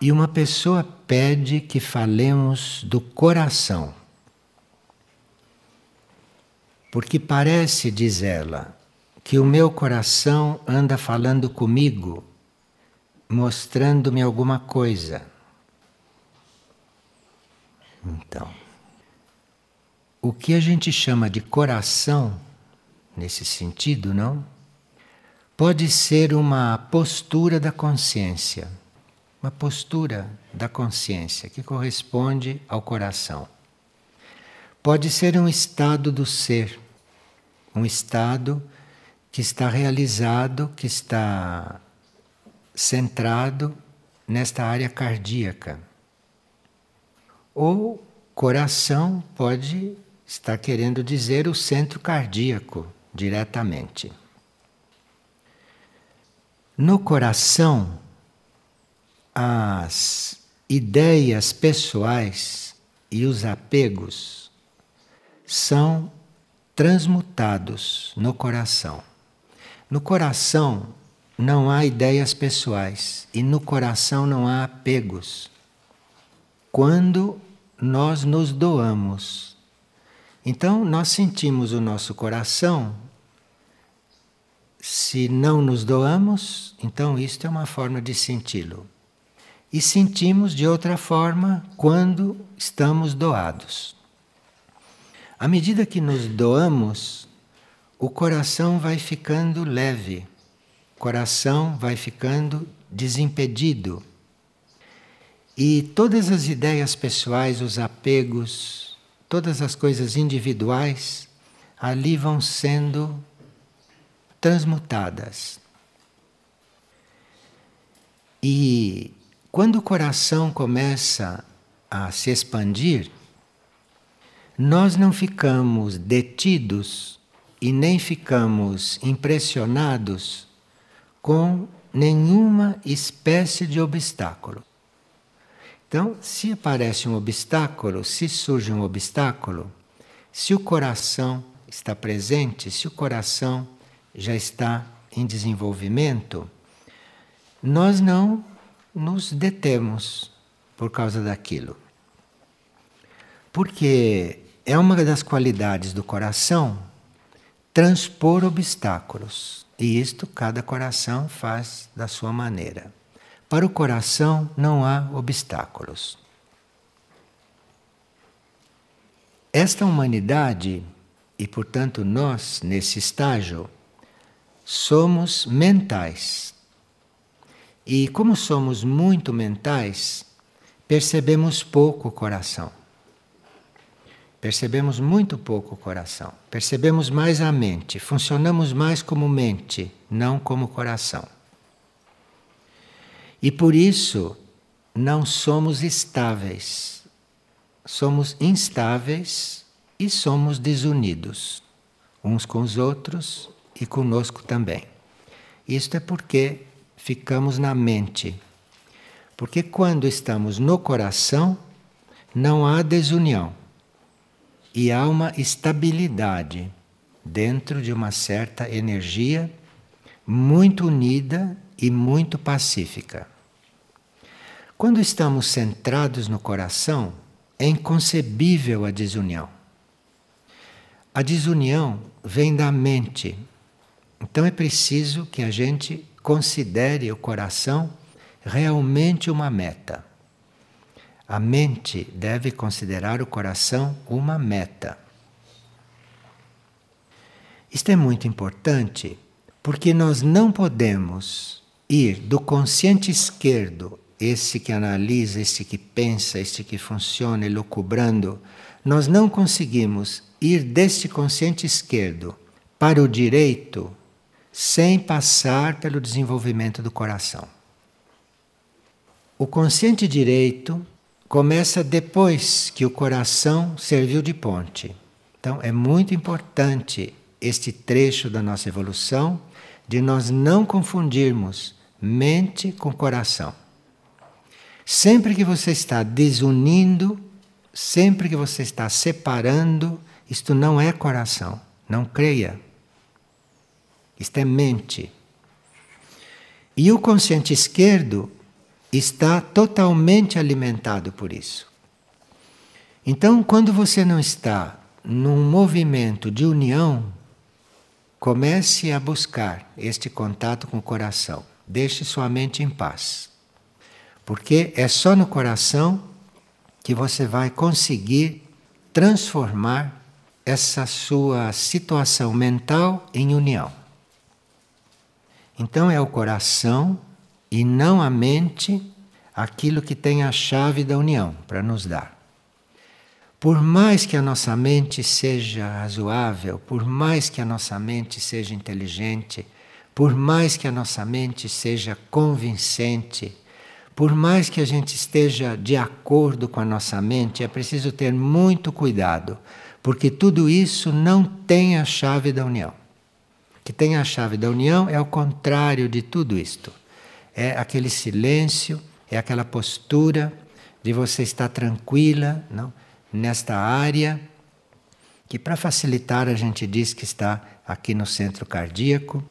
e uma pessoa pede que falemos do coração. Porque parece, diz ela, que o meu coração anda falando comigo, mostrando-me alguma coisa. Então, o que a gente chama de coração, nesse sentido, não? Pode ser uma postura da consciência, uma postura da consciência que corresponde ao coração. Pode ser um estado do ser, um estado que está realizado, que está centrado nesta área cardíaca. Ou coração pode estar querendo dizer o centro cardíaco diretamente. No coração, as ideias pessoais e os apegos são transmutados no coração. No coração não há ideias pessoais e no coração não há apegos. Quando nós nos doamos, então nós sentimos o nosso coração. Se não nos doamos, então isto é uma forma de senti-lo. E sentimos de outra forma quando estamos doados. À medida que nos doamos, o coração vai ficando leve, o coração vai ficando desimpedido. E todas as ideias pessoais, os apegos, todas as coisas individuais, ali vão sendo transmutadas. E quando o coração começa a se expandir, nós não ficamos detidos e nem ficamos impressionados com nenhuma espécie de obstáculo. Então, se aparece um obstáculo, se surge um obstáculo, se o coração está presente, se o coração já está em desenvolvimento, nós não nos detemos por causa daquilo. Porque é uma das qualidades do coração transpor obstáculos. E isto cada coração faz da sua maneira. Para o coração não há obstáculos. Esta humanidade, e portanto nós, nesse estágio, somos mentais. E como somos muito mentais, percebemos pouco o coração. Percebemos muito pouco o coração. Percebemos mais a mente. Funcionamos mais como mente, não como coração. E por isso não somos estáveis. Somos instáveis e somos desunidos, uns com os outros e conosco também. Isto é porque ficamos na mente. Porque quando estamos no coração, não há desunião e há uma estabilidade dentro de uma certa energia muito unida e muito pacífica. Quando estamos centrados no coração, é inconcebível a desunião. A desunião vem da mente. Então é preciso que a gente considere o coração realmente uma meta. A mente deve considerar o coração uma meta. Isto é muito importante porque nós não podemos ir do consciente esquerdo, esse que analisa, esse que pensa, esse que funciona, elucubrando, nós não conseguimos ir deste consciente esquerdo para o direito sem passar pelo desenvolvimento do coração. O consciente direito começa depois que o coração serviu de ponte. Então é muito importante este trecho da nossa evolução de nós não confundirmos mente com coração. Sempre que você está desunindo, sempre que você está separando, isto não é coração, não creia. Isto é mente. E o consciente esquerdo está totalmente alimentado por isso. Então, quando você não está num movimento de união, comece a buscar este contato com o coração. Deixe sua mente em paz. Porque é só no coração que você vai conseguir transformar essa sua situação mental em união. Então é o coração e não a mente aquilo que tem a chave da união para nos dar. Por mais que a nossa mente seja razoável, por mais que a nossa mente seja inteligente, por mais que a nossa mente seja convincente, por mais que a gente esteja de acordo com a nossa mente, é preciso ter muito cuidado, porque tudo isso não tem a chave da união. Que tem a chave da união é o contrário de tudo isto. É aquele silêncio, é aquela postura de você estar tranquila, não? nesta área, que para facilitar a gente diz que está aqui no centro cardíaco,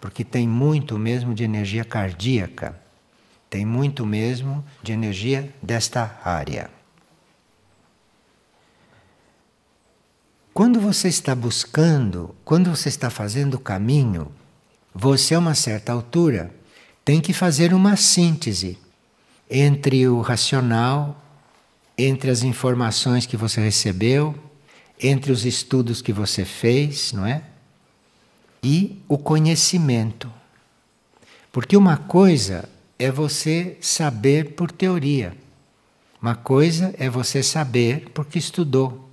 porque tem muito mesmo de energia cardíaca, tem muito mesmo de energia desta área. Quando você está buscando, quando você está fazendo o caminho, você a uma certa altura tem que fazer uma síntese entre o racional entre as informações que você recebeu, entre os estudos que você fez, não é? E o conhecimento. Porque uma coisa é você saber por teoria. Uma coisa é você saber porque estudou,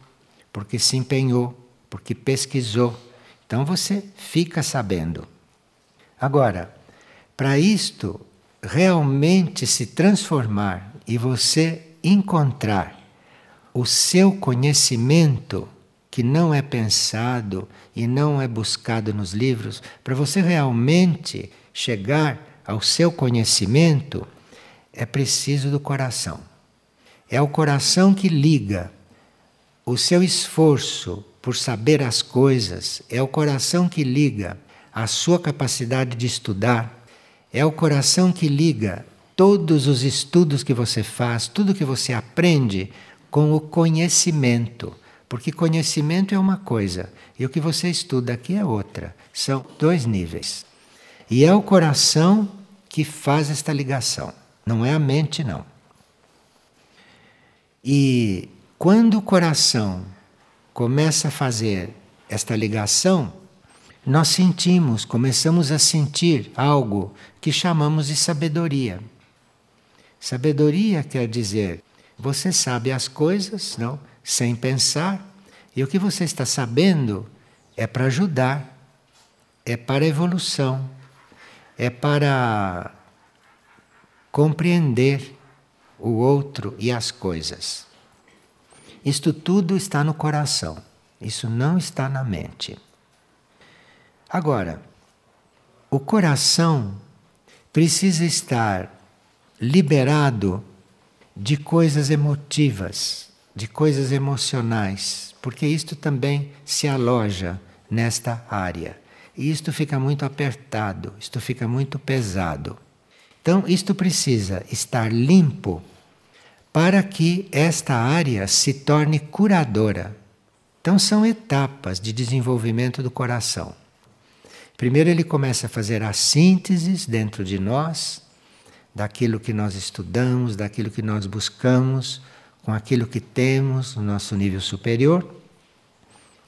porque se empenhou, porque pesquisou. Então você fica sabendo. Agora, para isto realmente se transformar e você encontrar o seu conhecimento, que não é pensado e não é buscado nos livros, para você realmente chegar ao seu conhecimento, é preciso do coração. É o coração que liga o seu esforço por saber as coisas, é o coração que liga a sua capacidade de estudar, é o coração que liga todos os estudos que você faz, tudo que você aprende com o conhecimento. Porque conhecimento é uma coisa e o que você estuda aqui é outra. São dois níveis. E é o coração que faz esta ligação, não é a mente, não. E quando o coração começa a fazer esta ligação, nós sentimos, começamos a sentir algo que chamamos de sabedoria. Sabedoria quer dizer você sabe as coisas, não, sem pensar, e o que você está sabendo é para ajudar, é para evolução, é para compreender o outro e as coisas. Isto tudo está no coração, isso não está na mente. Agora, o coração precisa estar liberado de coisas emotivas, de coisas emocionais, porque isto também se aloja nesta área. E isto fica muito apertado, isto fica muito pesado. Então, isto precisa estar limpo para que esta área se torne curadora. Então, são etapas de desenvolvimento do coração. Primeiro, ele começa a fazer as sínteses dentro de nós daquilo que nós estudamos, daquilo que nós buscamos, com aquilo que temos no nosso nível superior.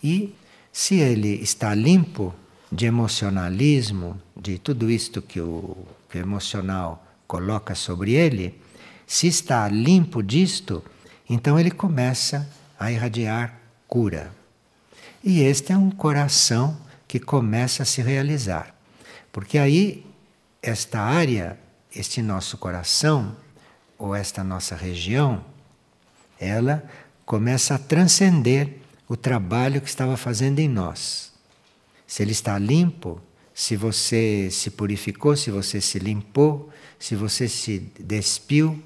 E se ele está limpo de emocionalismo, de tudo isto que o, que o emocional coloca sobre ele, se está limpo disto, então ele começa a irradiar cura. E este é um coração que começa a se realizar. Porque aí, esta área este nosso coração, ou esta nossa região, ela começa a transcender o trabalho que estava fazendo em nós. Se ele está limpo, se você se purificou, se você se limpou, se você se despiu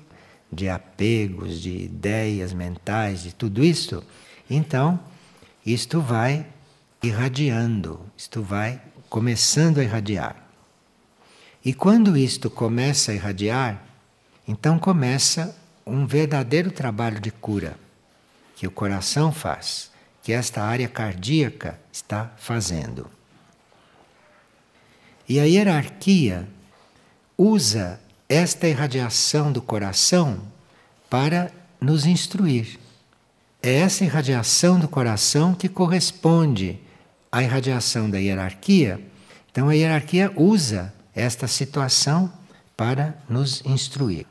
de apegos, de ideias mentais, de tudo isso, então isto vai irradiando, isto vai começando a irradiar. E quando isto começa a irradiar, Então começa um verdadeiro trabalho de cura que o coração faz, que esta área cardíaca está fazendo. E a hierarquia usa esta irradiação do coração para nos instruir. É essa irradiação do coração que corresponde à irradiação da hierarquia. Então a hierarquia usa esta situação para nos instruir.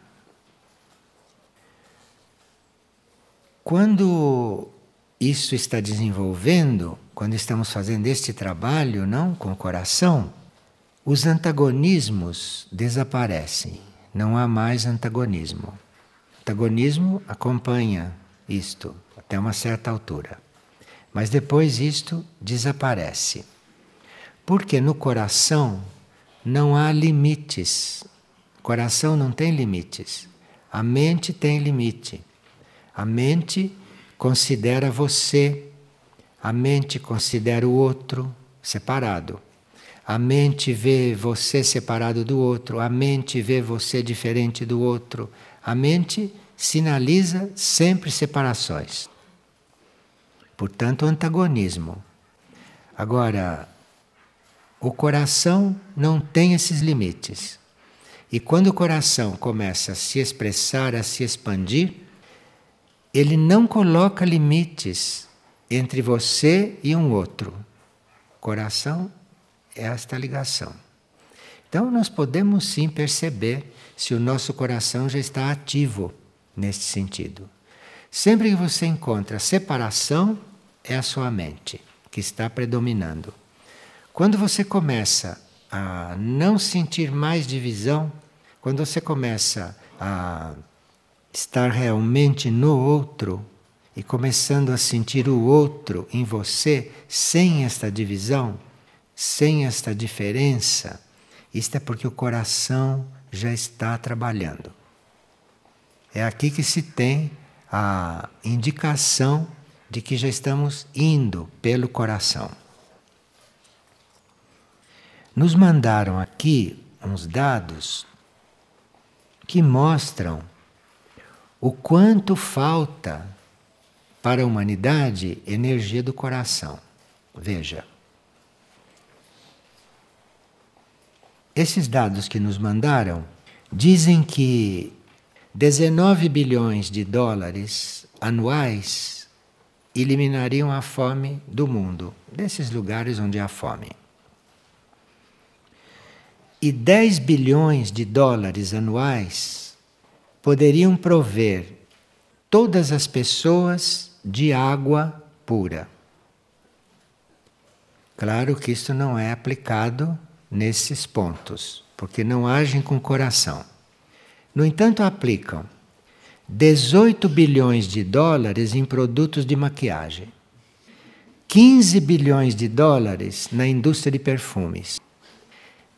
Quando isso está desenvolvendo, quando estamos fazendo este trabalho, não com o coração, os antagonismos desaparecem. Não há mais antagonismo. Antagonismo acompanha isto até uma certa altura. Mas depois isto desaparece. Porque no coração não há limites. O coração não tem limites. A mente tem limite. A mente considera você, a mente considera o outro separado. A mente vê você separado do outro, a mente vê você diferente do outro. A mente sinaliza sempre separações. Portanto, antagonismo. Agora, o coração não tem esses limites. E quando o coração começa a se expressar, a se expandir, ele não coloca limites entre você e um outro. Coração é esta ligação. Então, nós podemos sim perceber se o nosso coração já está ativo neste sentido. Sempre que você encontra separação, é a sua mente que está predominando. Quando você começa a não sentir mais divisão, quando você começa a estar realmente no outro e começando a sentir o outro em você sem esta divisão, sem esta diferença, isto é porque o coração já está trabalhando. É aqui que se tem a indicação de que já estamos indo pelo coração. Nos mandaram aqui uns dados que mostram o quanto falta para a humanidade energia do coração. Veja. Esses dados que nos mandaram dizem que 19 bilhões de dólares anuais eliminariam a fome do mundo, desses lugares onde há fome. E 10 bilhões de dólares anuais poderiam prover todas as pessoas de água pura. Claro que isto não é aplicado nesses pontos, porque não agem com coração. No entanto, aplicam 18 bilhões de dólares em produtos de maquiagem, 15 bilhões de dólares na indústria de perfumes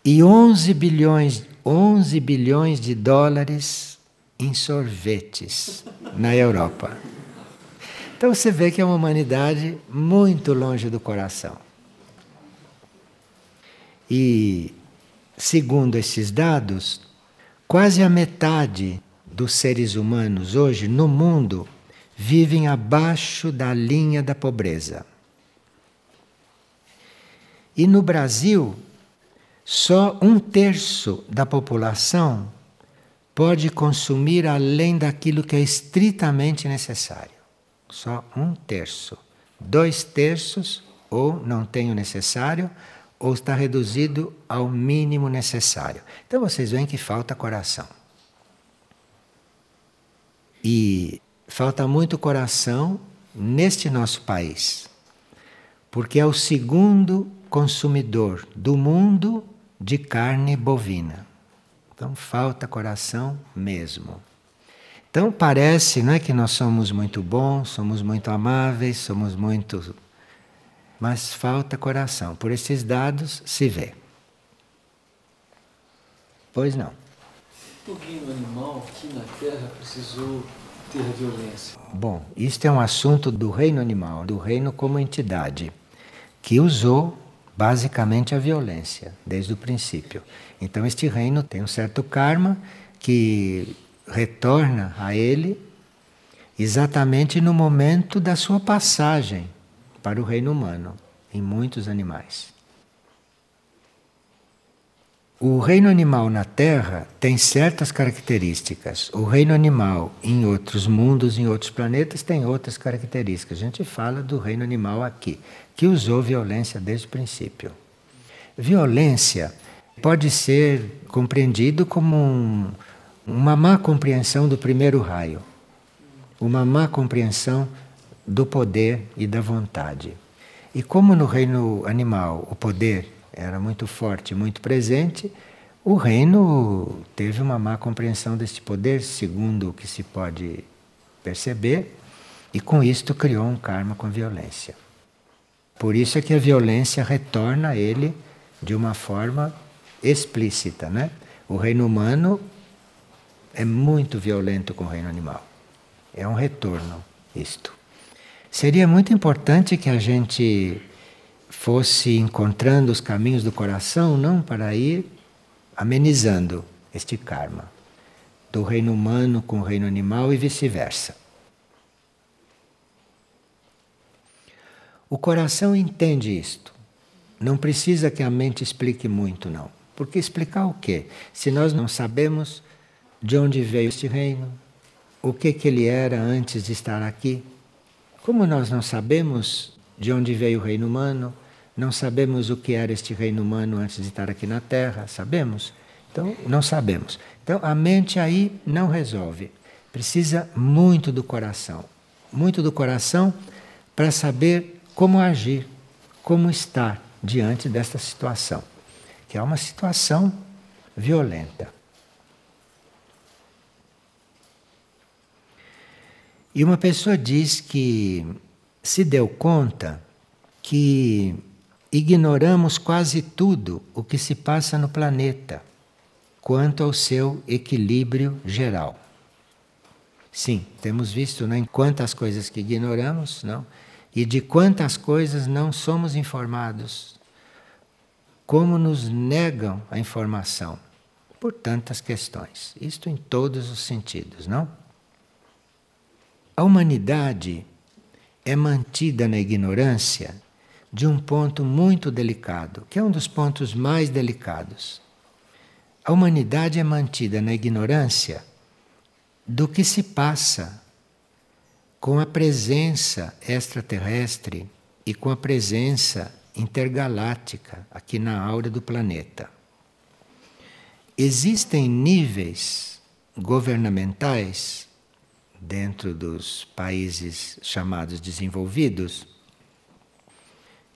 e 11 bilhões, 11 bilhões de dólares em sorvetes na Europa. Então você vê que é uma humanidade muito longe do coração. E, segundo esses dados, quase a metade dos seres humanos hoje no mundo vivem abaixo da linha da pobreza. E no Brasil, só um terço da população pode consumir além daquilo que é estritamente necessário. Só um terço. Dois terços, ou não tem o necessário, ou está reduzido ao mínimo necessário. Então vocês veem que falta coração. E falta muito coração neste nosso país, porque é o segundo consumidor do mundo de carne bovina. Então falta coração mesmo. Então parece não é que nós somos muito bons, somos muito amáveis, somos muito. Mas falta coração. Por esses dados se vê. Pois não. O reino animal aqui na Terra precisou ter a violência. Bom, isto é um assunto do reino animal, do reino como entidade, que usou basicamente a violência desde o princípio. Então este reino tem um certo karma que retorna a ele exatamente no momento da sua passagem para o reino humano, em muitos animais. O reino animal na Terra tem certas características. O reino animal em outros mundos, em outros planetas, tem outras características. A gente fala do reino animal aqui, que usou violência desde o princípio. Violência pode ser compreendido como um, uma má compreensão do primeiro raio, uma má compreensão do poder e da vontade. E como no reino animal o poder era muito forte, muito presente, o reino teve uma má compreensão deste poder, segundo o que se pode perceber, e com isto criou um karma com violência. Por isso é que a violência retorna a ele de uma forma explícita, né? O reino humano é muito violento com o reino animal. É um retorno isto. Seria muito importante que a gente fosse encontrando os caminhos do coração, não para ir amenizando este karma do reino humano com o reino animal e vice-versa. O coração entende isto. Não precisa que a mente explique muito, não. Porque explicar o quê? Se nós não sabemos de onde veio este reino, o que, que ele era antes de estar aqui, como nós não sabemos de onde veio o reino humano, não sabemos o que era este reino humano antes de estar aqui na Terra, sabemos? Então, não sabemos. Então, a mente aí não resolve. Precisa muito do coração. Muito do coração para saber como agir, como estar diante desta situação, que é uma situação violenta. E uma pessoa diz que se deu conta que ignoramos quase tudo o que se passa no planeta quanto ao seu equilíbrio geral. Sim, temos visto né, em quantas coisas que ignoramos, não? E de quantas coisas não somos informados. Como nos negam a informação por tantas questões. Isto em todos os sentidos, não? A humanidade é mantida na ignorância de um ponto muito delicado, que é um dos pontos mais delicados. A humanidade é mantida na ignorância do que se passa com a presença extraterrestre e com a presença intergaláctica aqui na aura do planeta. Existem níveis governamentais dentro dos países chamados desenvolvidos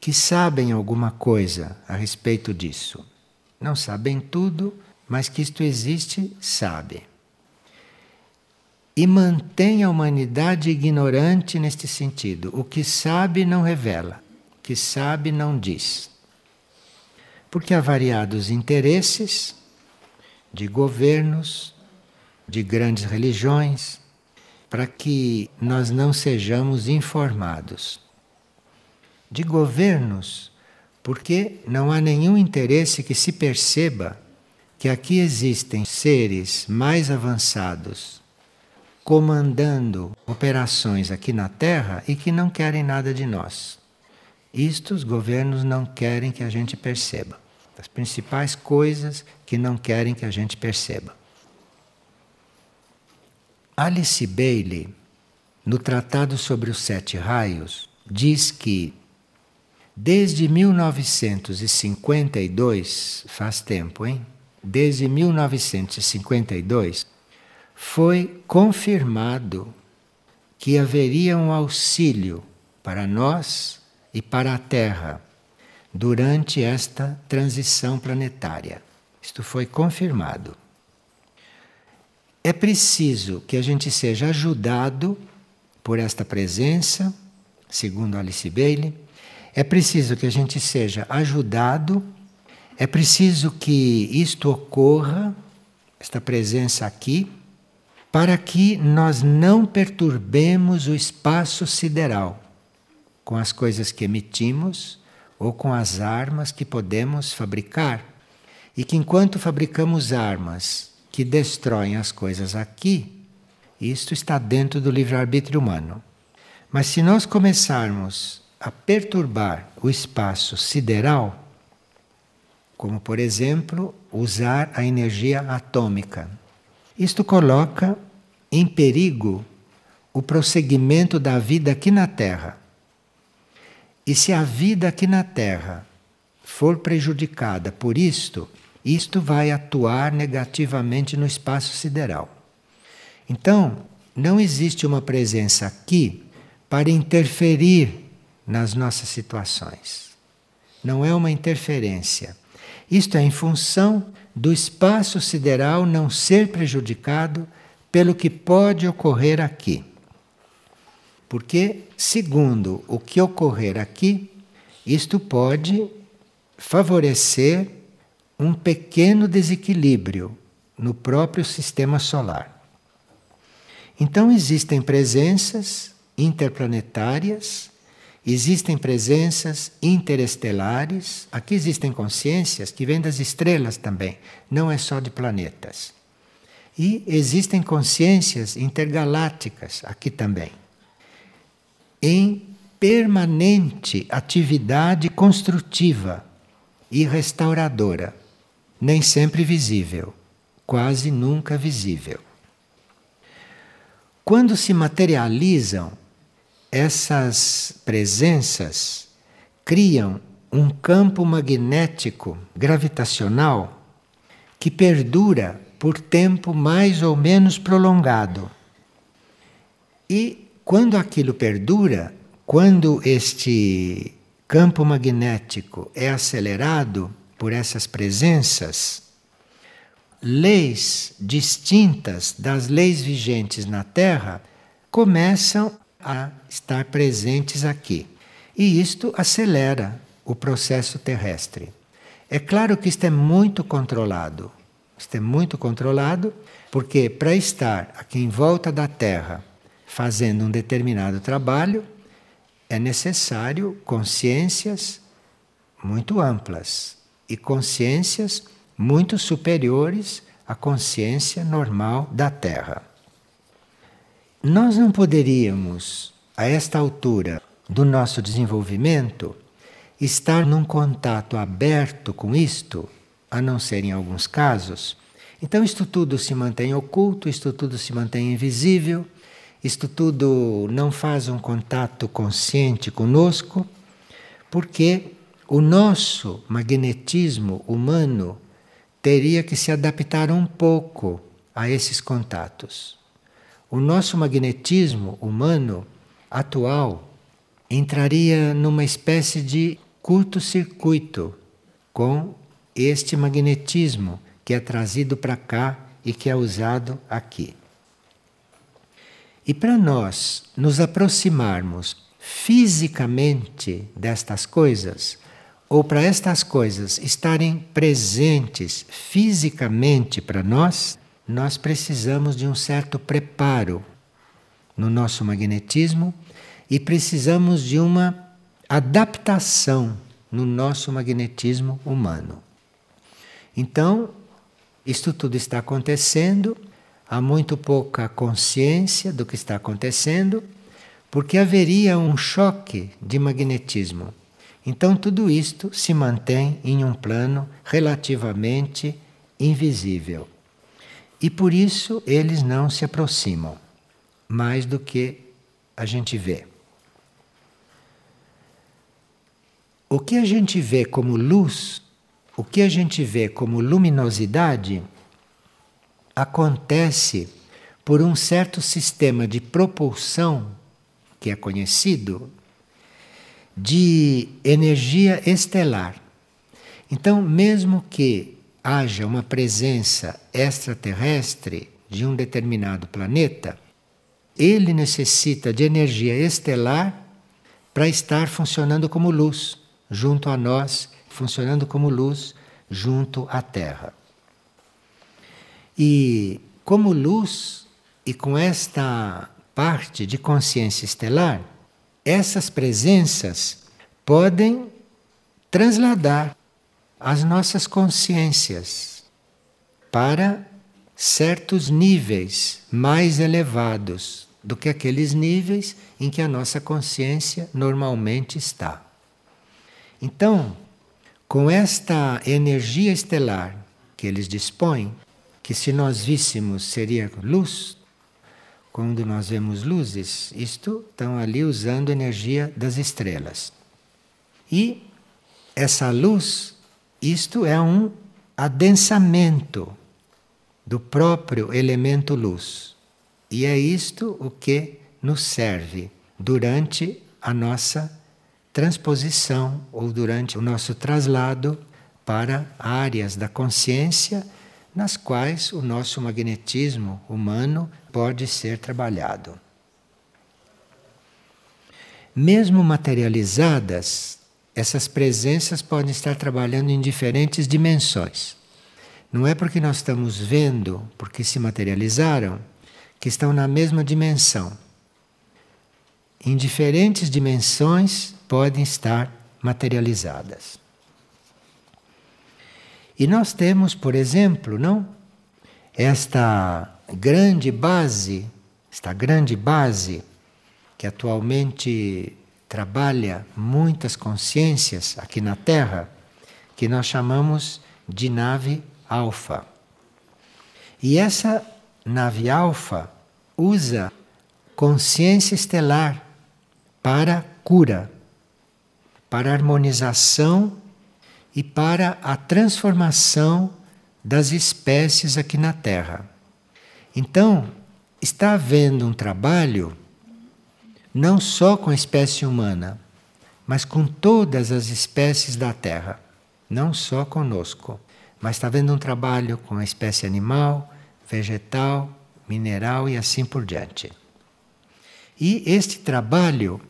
que sabem alguma coisa a respeito disso. Não sabem tudo, mas que isto existe, sabem. E mantém a humanidade ignorante neste sentido. O que sabe não revela, o que sabe não diz. Porque há variados interesses de governos, de grandes religiões, para que nós não sejamos informados. De governos, porque não há nenhum interesse que se perceba que aqui existem seres mais avançados comandando operações aqui na Terra e que não querem nada de nós. Isto os governos não querem que a gente perceba. As principais coisas que não querem que a gente perceba. Alice Bailey, no Tratado sobre os Sete Raios, diz que desde 1952, faz tempo, hein? Desde 1952, foi confirmado que haveria um auxílio para nós e para a Terra durante esta transição planetária. Isto foi confirmado. É preciso que a gente seja ajudado por esta presença, segundo Alice Bailey. É preciso que a gente seja ajudado. É preciso que isto ocorra, esta presença aqui, para que nós não perturbemos o espaço sideral com as coisas que emitimos ou com as armas que podemos fabricar. E que enquanto fabricamos armas que destroem as coisas aqui, isto está dentro do livre-arbítrio humano. Mas se nós começarmos a perturbar o espaço sideral, como por exemplo, usar a energia atômica, isto coloca em perigo o prosseguimento da vida aqui na Terra. E se a vida aqui na Terra for prejudicada por isto, isto vai atuar negativamente no espaço sideral. Então, não existe uma presença aqui para interferir nas nossas situações. Não é uma interferência. Isto é em função do espaço sideral não ser prejudicado pelo que pode ocorrer aqui. Porque, segundo o que ocorrer aqui, isto pode favorecer um pequeno desequilíbrio no próprio sistema solar. Então, existem presenças interplanetárias, existem presenças interestelares, aqui existem consciências que vêm das estrelas também, não é só de planetas. E existem consciências intergalácticas aqui também em permanente atividade construtiva e restauradora, nem sempre visível, quase nunca visível. Quando se materializam, essas presenças criam um campo magnético gravitacional que perdura por tempo mais ou menos prolongado. E quando aquilo perdura, quando este campo magnético é acelerado por essas presenças, leis distintas das leis vigentes na Terra começam a estar presentes aqui. E isto acelera o processo terrestre. É claro que isto é muito controlado. Isto é muito controlado, porque para estar aqui em volta da Terra fazendo um determinado trabalho, é necessário consciências muito amplas e consciências muito superiores à consciência normal da Terra. Nós não poderíamos, a esta altura do nosso desenvolvimento, estar num contato aberto com isto, a não ser em alguns casos. Então, isto tudo se mantém oculto, isto tudo se mantém invisível isto tudo não faz um contato consciente conosco, porque o nosso magnetismo humano teria que se adaptar um pouco a esses contatos. O nosso magnetismo humano atual entraria numa espécie de curto-circuito com este magnetismo que é trazido para cá e que é usado aqui. E para nós nos aproximarmos fisicamente destas coisas, ou para estas coisas estarem presentes fisicamente para nós, nós precisamos de um certo preparo no nosso magnetismo e precisamos de uma adaptação no nosso magnetismo humano. Então, isto tudo está acontecendo há muito pouca consciência do que está acontecendo, porque haveria um choque de magnetismo. Então, tudo isto se mantém em um plano relativamente invisível. E por isso eles não se aproximam mais do que a gente vê. O que a gente vê como luz, o que a gente vê como luminosidade, acontece por um certo sistema de propulsão que é conhecido de energia estelar. Então, mesmo que haja uma presença extraterrestre de um determinado planeta, ele necessita de energia estelar para estar funcionando como luz junto a nós, funcionando como luz junto à Terra. E como luz e com esta parte de consciência estelar, essas presenças podem transladar as nossas consciências para certos níveis mais elevados do que aqueles níveis em que a nossa consciência normalmente está. Então, com esta energia estelar que eles dispõem, que se nós víssemos seria luz, quando nós vemos luzes, isto estão ali usando energia das estrelas. E essa luz, isto é um adensamento do próprio elemento luz. E é isto o que nos serve durante a nossa transposição ou durante o nosso traslado para áreas da consciência nas quais o nosso magnetismo humano pode ser trabalhado. Mesmo materializadas, essas presenças podem estar trabalhando em diferentes dimensões. Não é porque nós estamos vendo, porque se materializaram, que estão na mesma dimensão. Em diferentes dimensões podem estar materializadas. E nós temos, por exemplo, não esta grande base, esta grande base que atualmente trabalha muitas consciências aqui na Terra, que nós chamamos de nave alfa. E essa nave alfa usa consciência estelar para cura, para harmonização e para a transformação das espécies aqui na Terra. Então, está havendo um trabalho não só com a espécie humana, mas com todas as espécies da Terra, não só conosco, mas está havendo um trabalho com a espécie animal, vegetal, mineral e assim por diante. E este trabalho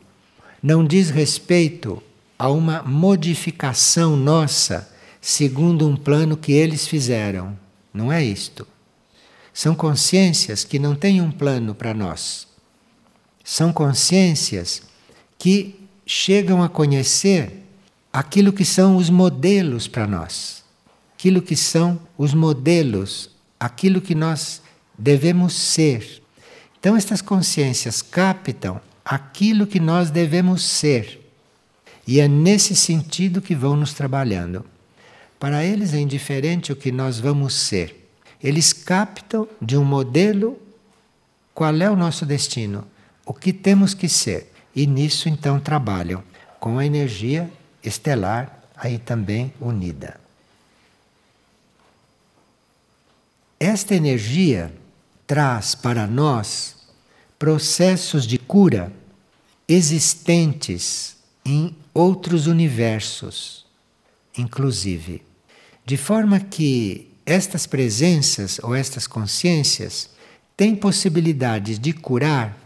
não diz respeito a uma modificação nossa segundo um plano que eles fizeram. Não é isto. São consciências que não têm um plano para nós. São consciências que chegam a conhecer aquilo que são os modelos para nós. Aquilo que são os modelos, aquilo que nós devemos ser. Então, estas consciências captam aquilo que nós devemos ser. E é nesse sentido que vão nos trabalhando. Para eles é indiferente o que nós vamos ser. Eles captam de um modelo qual é o nosso destino, o que temos que ser. E nisso então trabalham com a energia estelar aí também unida. Esta energia traz para nós processos de cura existentes em outros universos, inclusive. De forma que estas presenças ou estas consciências têm possibilidades de curar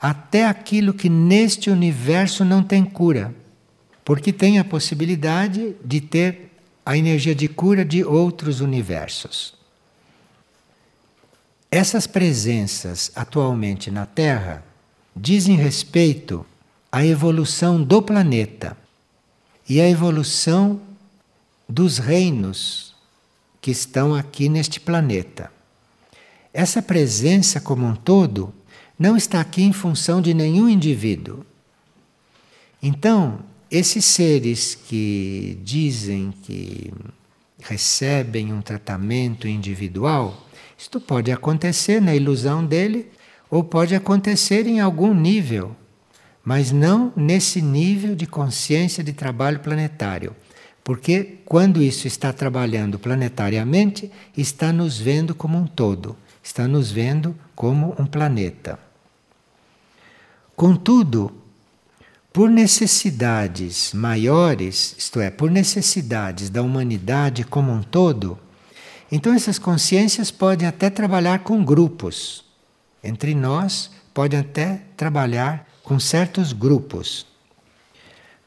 até aquilo que neste universo não tem cura, porque tem a possibilidade de ter a energia de cura de outros universos. Essas presenças atualmente na Terra dizem respeito à evolução do planeta e à evolução dos reinos que estão aqui neste planeta. Essa presença como um todo não está aqui em função de nenhum indivíduo. Então, esses seres que dizem que recebem um tratamento individual, isto pode acontecer na ilusão dele ou pode acontecer em algum nível, mas não nesse nível de consciência de trabalho planetário. Porque quando isso está trabalhando planetariamente, está nos vendo como um todo, está nos vendo como um planeta. Contudo, por necessidades maiores, isto é, por necessidades da humanidade como um todo, então essas consciências podem até trabalhar com grupos entre nós pode até trabalhar com certos grupos,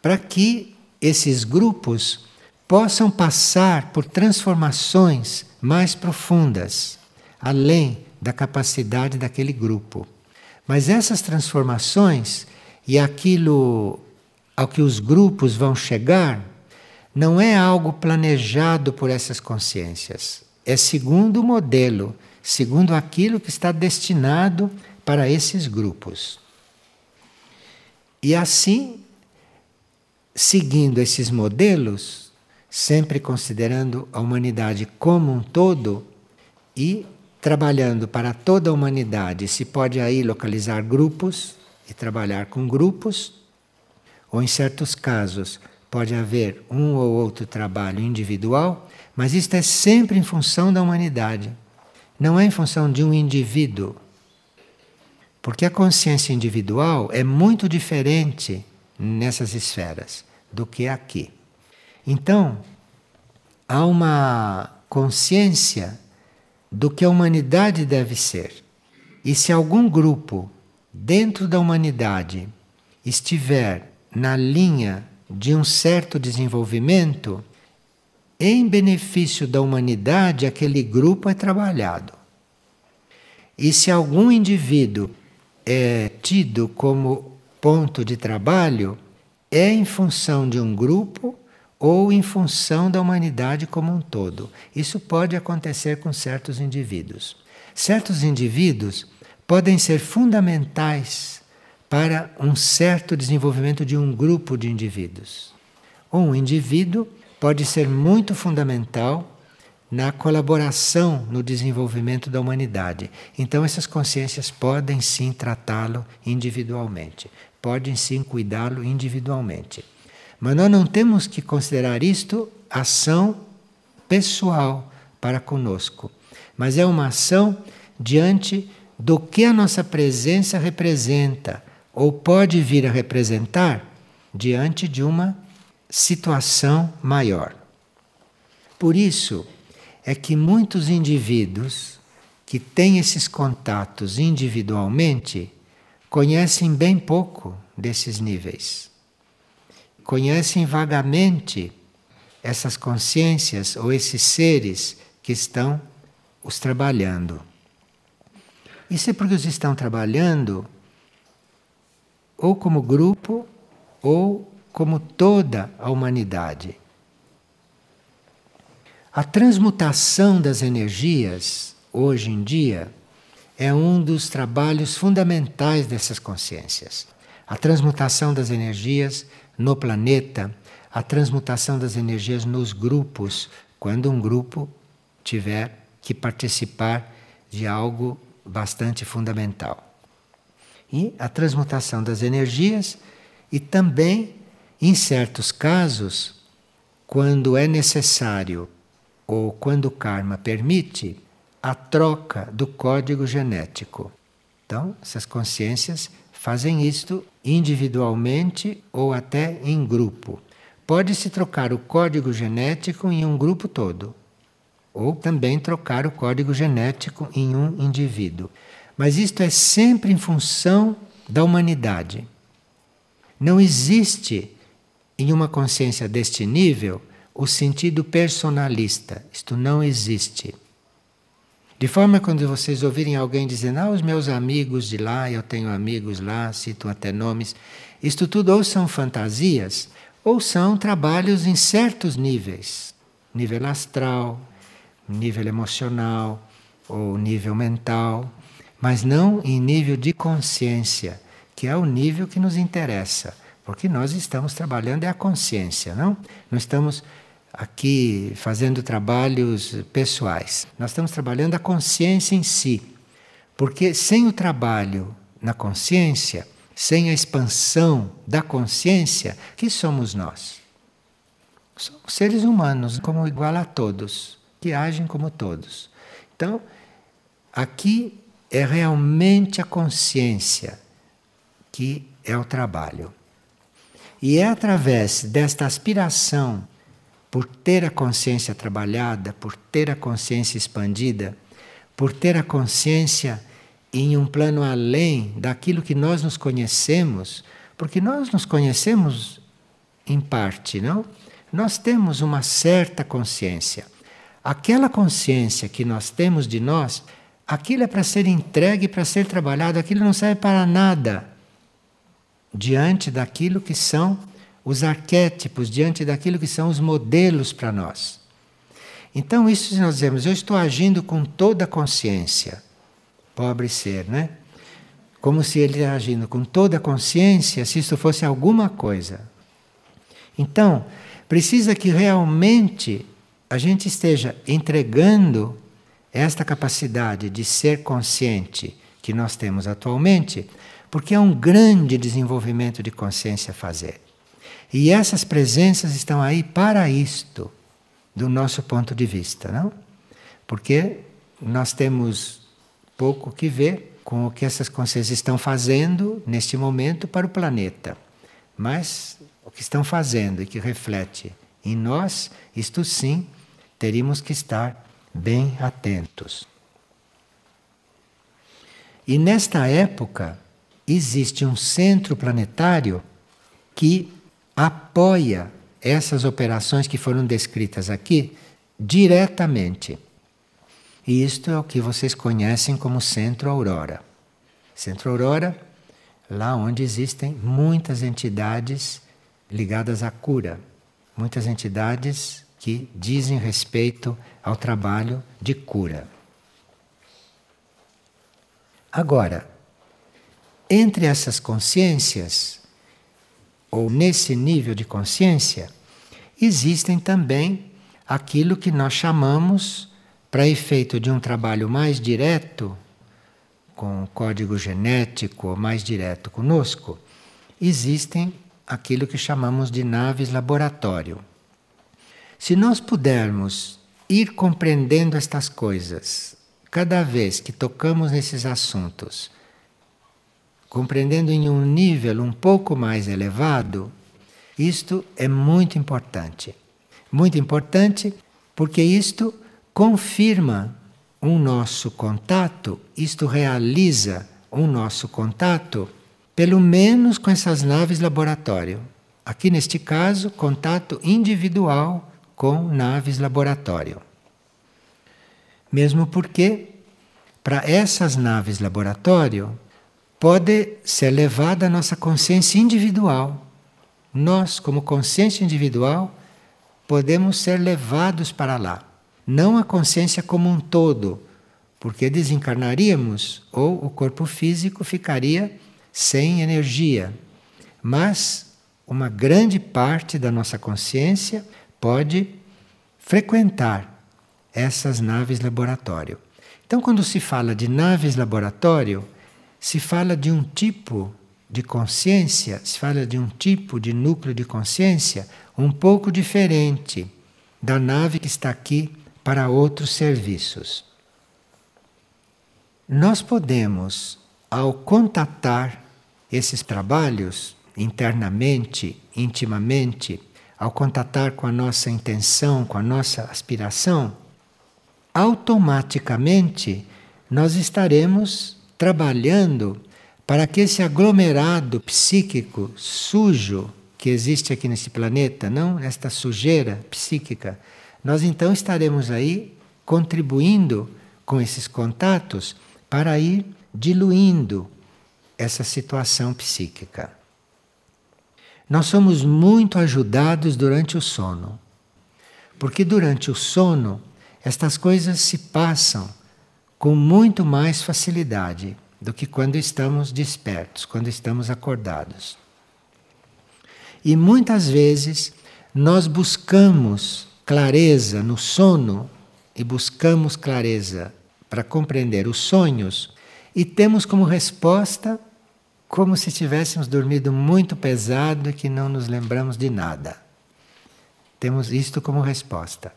para que esses grupos possam passar por transformações mais profundas, além da capacidade daquele grupo. Mas essas transformações e aquilo ao que os grupos vão chegar não é algo planejado por essas consciências. É segundo o modelo segundo aquilo que está destinado para esses grupos. E assim, seguindo esses modelos, sempre considerando a humanidade como um todo e trabalhando para toda a humanidade, se pode aí localizar grupos e trabalhar com grupos, ou em certos casos pode haver um ou outro trabalho individual, mas isto é sempre em função da humanidade, não é em função de um indivíduo. Porque a consciência individual é muito diferente nessas esferas do que aqui. Então, há uma consciência do que a humanidade deve ser. E se algum grupo dentro da humanidade estiver na linha de um certo desenvolvimento, em benefício da humanidade, aquele grupo é trabalhado. E se algum indivíduo é tido como ponto de trabalho, é em função de um grupo ou em função da humanidade como um todo. Isso pode acontecer com certos indivíduos. Certos indivíduos podem ser fundamentais para um certo desenvolvimento de um grupo de indivíduos. Um indivíduo pode ser muito fundamental na colaboração no desenvolvimento da humanidade. Então, essas consciências podem sim tratá-lo individualmente, podem sim cuidá-lo individualmente. Mas nós não temos que considerar isto ação pessoal para conosco, mas é uma ação diante do que a nossa presença representa ou pode vir a representar diante de uma situação maior. Por isso é que muitos indivíduos que têm esses contatos individualmente conhecem bem pouco desses níveis conhecem vagamente essas consciências ou esses seres que estão os trabalhando. Isso é porque os estão trabalhando ou como grupo ou como toda a humanidade. A transmutação das energias, hoje em dia, é um dos trabalhos fundamentais dessas consciências. A transmutação das energias no planeta, a transmutação das energias nos grupos, quando um grupo tiver que participar de algo bastante fundamental. E a transmutação das energias e também, em certos casos, quando é necessário ou quando o karma permite, a troca do código genético. Então, essas consciências fazem isto individualmente ou até em grupo. Pode-se trocar o código genético em um grupo todo, ou também trocar o código genético em um indivíduo. Mas isto é sempre em função da humanidade. Não existe em uma consciência deste nível o sentido personalista. Isto não existe. De forma quando vocês ouvirem alguém dizendo, ah, os meus amigos de lá, eu tenho amigos lá, citam até nomes, isto tudo ou são fantasias, ou são trabalhos em certos níveis. Nível astral, nível emocional, ou nível mental, mas não em nível de consciência, que é o nível que nos interessa, porque nós estamos trabalhando é a consciência, não? Não estamos aqui fazendo trabalhos pessoais. Nós estamos trabalhando a consciência em si. Porque sem o trabalho na consciência, sem a expansão da consciência, que somos nós? Somos seres humanos, como igual a todos, que agem como todos. Então, aqui é realmente a consciência que é o trabalho. E é através desta aspiração por ter a consciência trabalhada, por ter a consciência expandida, por ter a consciência em um plano além daquilo que nós nos conhecemos, porque nós nos conhecemos em parte, não? Nós temos uma certa consciência. Aquela consciência que nós temos de nós, aquilo é para ser entregue, para ser trabalhado, aquilo não serve para nada diante daquilo que são os arquétipos diante daquilo que são os modelos para nós. Então, isso se nós dizemos, eu estou agindo com toda a consciência. Pobre ser, né? Como se ele agindo com toda a consciência, se isso fosse alguma coisa. Então, precisa que realmente a gente esteja entregando esta capacidade de ser consciente que nós temos atualmente, porque é um grande desenvolvimento de consciência fazer. E essas presenças estão aí para isto, do nosso ponto de vista, não? Porque nós temos pouco que ver com o que essas consciências estão fazendo neste momento para o planeta. Mas o que estão fazendo e que reflete em nós, isto sim, teríamos que estar bem atentos. E nesta época existe um centro planetário que apoia essas operações que foram descritas aqui diretamente. E isto é o que vocês conhecem como Centro Aurora. Centro Aurora, lá onde existem muitas entidades ligadas à cura, muitas entidades que dizem respeito ao trabalho de cura. Agora, entre essas consciências, ou nesse nível de consciência, existem também aquilo que nós chamamos, para efeito de um trabalho mais direto, com o código genético mais direto conosco, existem aquilo que chamamos de naves laboratório. Se nós pudermos ir compreendendo estas coisas cada vez que tocamos nesses assuntos, compreendendo em um nível um pouco mais elevado, isto é muito importante. Muito importante porque isto confirma um nosso contato, isto realiza um nosso contato, pelo menos com essas naves laboratório. Aqui neste caso, contato individual com naves laboratório. Mesmo porque, para essas naves laboratório, pode ser levada a nossa consciência individual. Nós, como consciência individual, podemos ser levados para lá. Não a consciência como um todo, porque desencarnaríamos ou o corpo físico ficaria sem energia. Mas uma grande parte da nossa consciência pode frequentar essas naves laboratório. Então, quando se fala de naves laboratório, se fala de um tipo de consciência, se fala de um tipo de núcleo de consciência um pouco diferente da nave que está aqui para outros serviços. Nós podemos, ao contatar esses trabalhos internamente, intimamente, ao contatar com a nossa intenção, com a nossa aspiração, automaticamente nós estaremos trabalhando para que esse aglomerado psíquico sujo que existe aqui nesse planeta, não esta sujeira psíquica, nós então estaremos aí contribuindo com esses contatos para ir diluindo essa situação psíquica. Nós somos muito ajudados durante o sono. Porque durante o sono, estas coisas se passam com muito mais facilidade do que quando estamos despertos, quando estamos acordados. E muitas vezes nós buscamos clareza no sono e buscamos clareza para compreender os sonhos e temos como resposta como se tivéssemos dormido muito pesado e que não nos lembramos de nada. Temos isto como resposta.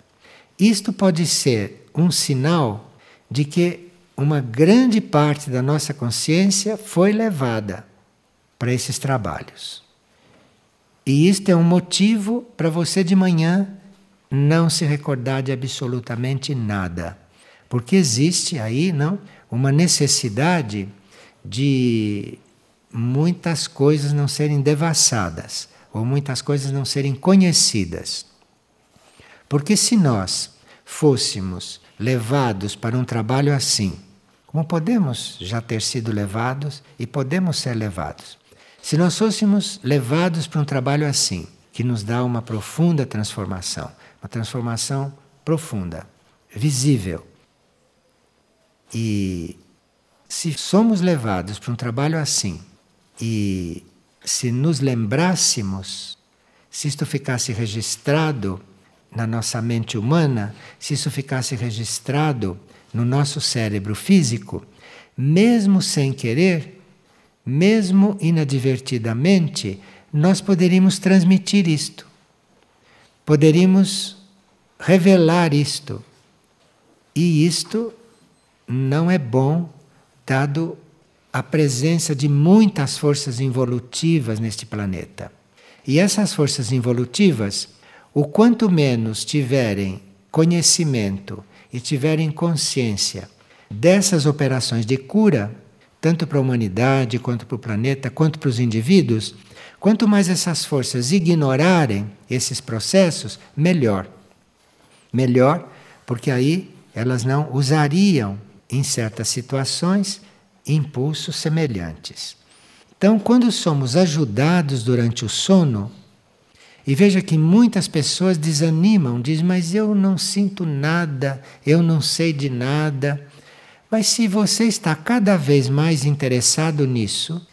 Isto pode ser um sinal de que uma grande parte da nossa consciência foi levada para esses trabalhos. E isto é um motivo para você de manhã não se recordar de absolutamente nada. Porque existe aí, não, uma necessidade de muitas coisas não serem devassadas ou muitas coisas não serem conhecidas. Porque se nós fôssemos levados para um trabalho assim, como podemos já ter sido levados e podemos ser levados, se nós fôssemos levados para um trabalho assim, que nos dá uma profunda transformação, uma transformação profunda, visível. E se somos levados para um trabalho assim, e se nos lembrássemos, se isto ficasse registrado na nossa mente humana, se isso ficasse registrado no nosso cérebro físico, mesmo sem querer, mesmo inadvertidamente, nós poderíamos transmitir isto. Poderíamos revelar isto. E isto não é bom, dado a presença de muitas forças involutivas neste planeta. E essas forças involutivas, o quanto menos tiverem conhecimento e tiverem consciência dessas operações de cura, tanto para a humanidade, quanto para o planeta, quanto para os indivíduos, quanto mais essas forças ignorarem esses processos, melhor. Melhor, porque aí elas não usariam, em certas situações, impulsos semelhantes. Então, quando somos ajudados durante o sono, e veja que muitas pessoas desanimam, dizem, mas eu não sinto nada, eu não sei de nada. Mas se você está cada vez mais interessado nisso,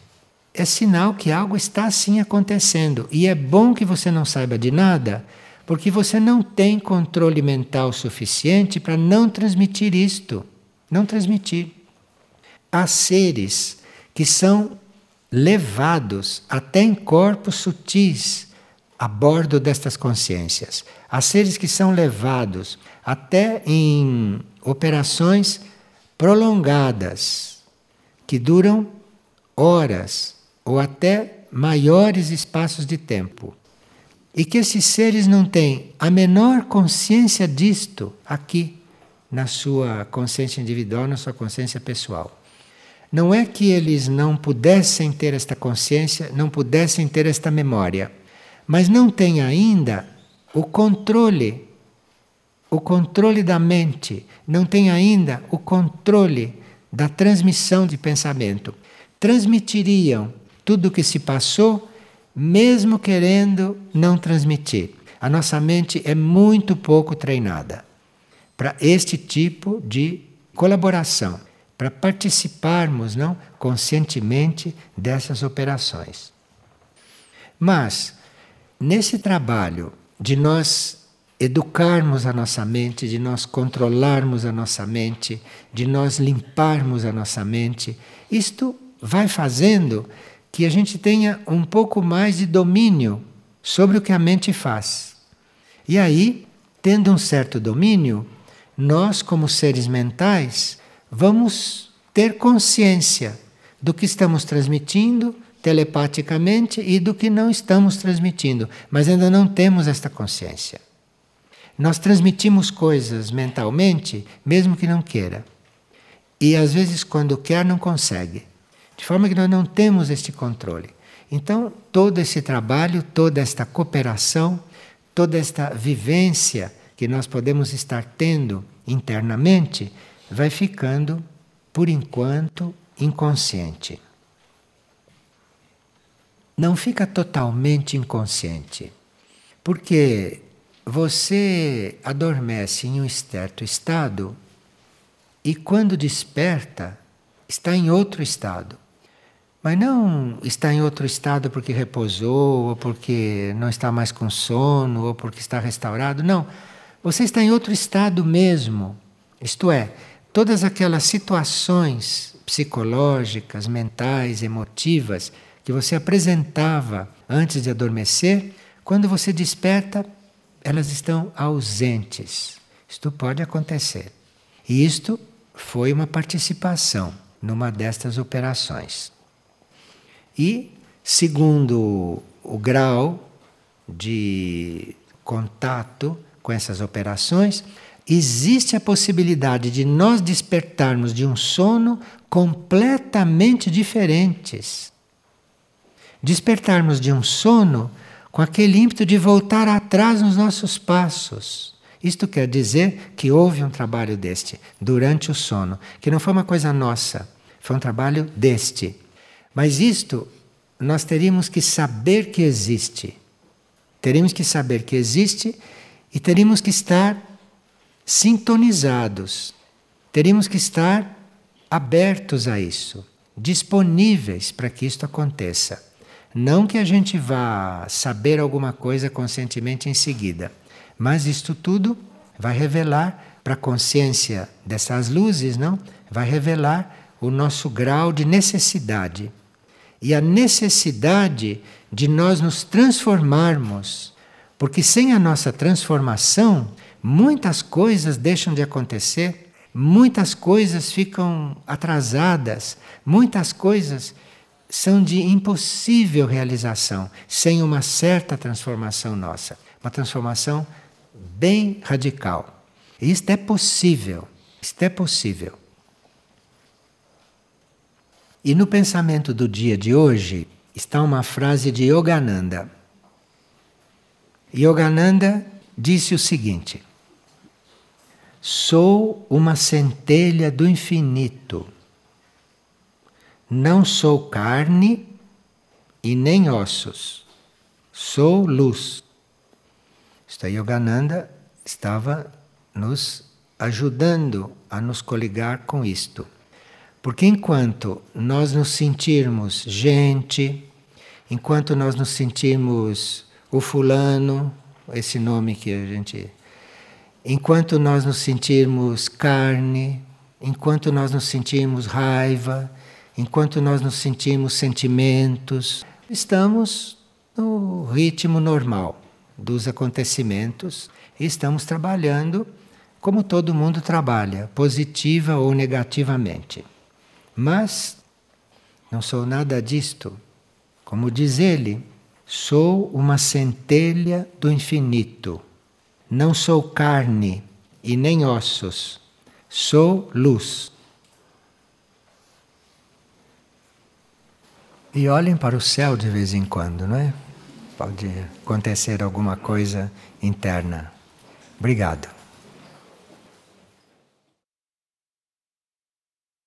é sinal que algo está assim acontecendo. E é bom que você não saiba de nada, porque você não tem controle mental suficiente para não transmitir isto. Não transmitir. Há seres que são levados até em corpos sutis a bordo destas consciências. Há seres que são levados até em operações prolongadas, que duram horas ou até maiores espaços de tempo. E que esses seres não têm a menor consciência disto aqui, na sua consciência individual, na sua consciência pessoal. Não é que eles não pudessem ter esta consciência, não pudessem ter esta memória, mas não têm ainda o controle, o controle da mente, não têm ainda o controle da transmissão de pensamento. Transmitiriam tudo o que se passou, mesmo querendo não transmitir. A nossa mente é muito pouco treinada para este tipo de colaboração para participarmos não conscientemente dessas operações. Mas nesse trabalho de nós educarmos a nossa mente, de nós controlarmos a nossa mente, de nós limparmos a nossa mente, isto vai fazendo que a gente tenha um pouco mais de domínio sobre o que a mente faz. E aí, tendo um certo domínio, nós, como seres mentais, vamos ter consciência do que estamos transmitindo telepaticamente e do que não estamos transmitindo, mas ainda não temos esta consciência. Nós transmitimos coisas mentalmente, mesmo que não queira. E às vezes, quando quer, não consegue. De forma que nós não temos este controle. Então, todo esse trabalho, toda esta cooperação, toda esta vivência que nós podemos estar tendo internamente, vai ficando, por enquanto, inconsciente. Não fica totalmente inconsciente, porque você adormece em um certo estado e quando desperta, está em outro estado. Mas não está em outro estado porque repousou, ou porque não está mais com sono, ou porque está restaurado. Não. Você está em outro estado mesmo. Isto é, todas aquelas situações psicológicas, mentais, emotivas que você apresentava antes de adormecer, quando você desperta, elas estão ausentes. Isto pode acontecer. E isto foi uma participação numa destas operações. E, segundo o grau de contato com essas operações, existe a possibilidade de nós despertarmos de um sono completamente diferentes. Despertarmos de um sono com aquele ímpeto de voltar atrás nos nossos passos. Isto quer dizer que houve um trabalho deste durante o sono, que não foi uma coisa nossa, foi um trabalho deste. Mas isto nós teríamos que saber que existe. Teríamos que saber que existe e teríamos que estar sintonizados. Teríamos que estar abertos a isso, disponíveis para que isto aconteça. Não que a gente vá saber alguma coisa conscientemente em seguida, mas isto tudo vai revelar para a consciência dessas luzes, não? Vai revelar o nosso grau de necessidade. E a necessidade de nós nos transformarmos, porque sem a nossa transformação, muitas coisas deixam de acontecer, muitas coisas ficam atrasadas, muitas coisas são de impossível realização sem uma certa transformação nossa, uma transformação bem radical. Isto é possível, isto é possível. E no pensamento do dia de hoje está uma frase de Yogananda. Yogananda disse o seguinte: Sou uma centelha do infinito. Não sou carne e nem ossos. Sou luz. Esta Yogananda estava nos ajudando a nos coligar com isto. Porque enquanto nós nos sentirmos gente, enquanto nós nos sentirmos o fulano, esse nome que a gente. Enquanto nós nos sentirmos carne, enquanto nós nos sentirmos raiva, enquanto nós nos sentimos sentimentos, estamos no ritmo normal dos acontecimentos e estamos trabalhando como todo mundo trabalha, positiva ou negativamente. Mas não sou nada disto. Como diz ele, sou uma centelha do infinito. Não sou carne e nem ossos. Sou luz. E olhem para o céu de vez em quando, não é? Pode acontecer alguma coisa interna. Obrigado.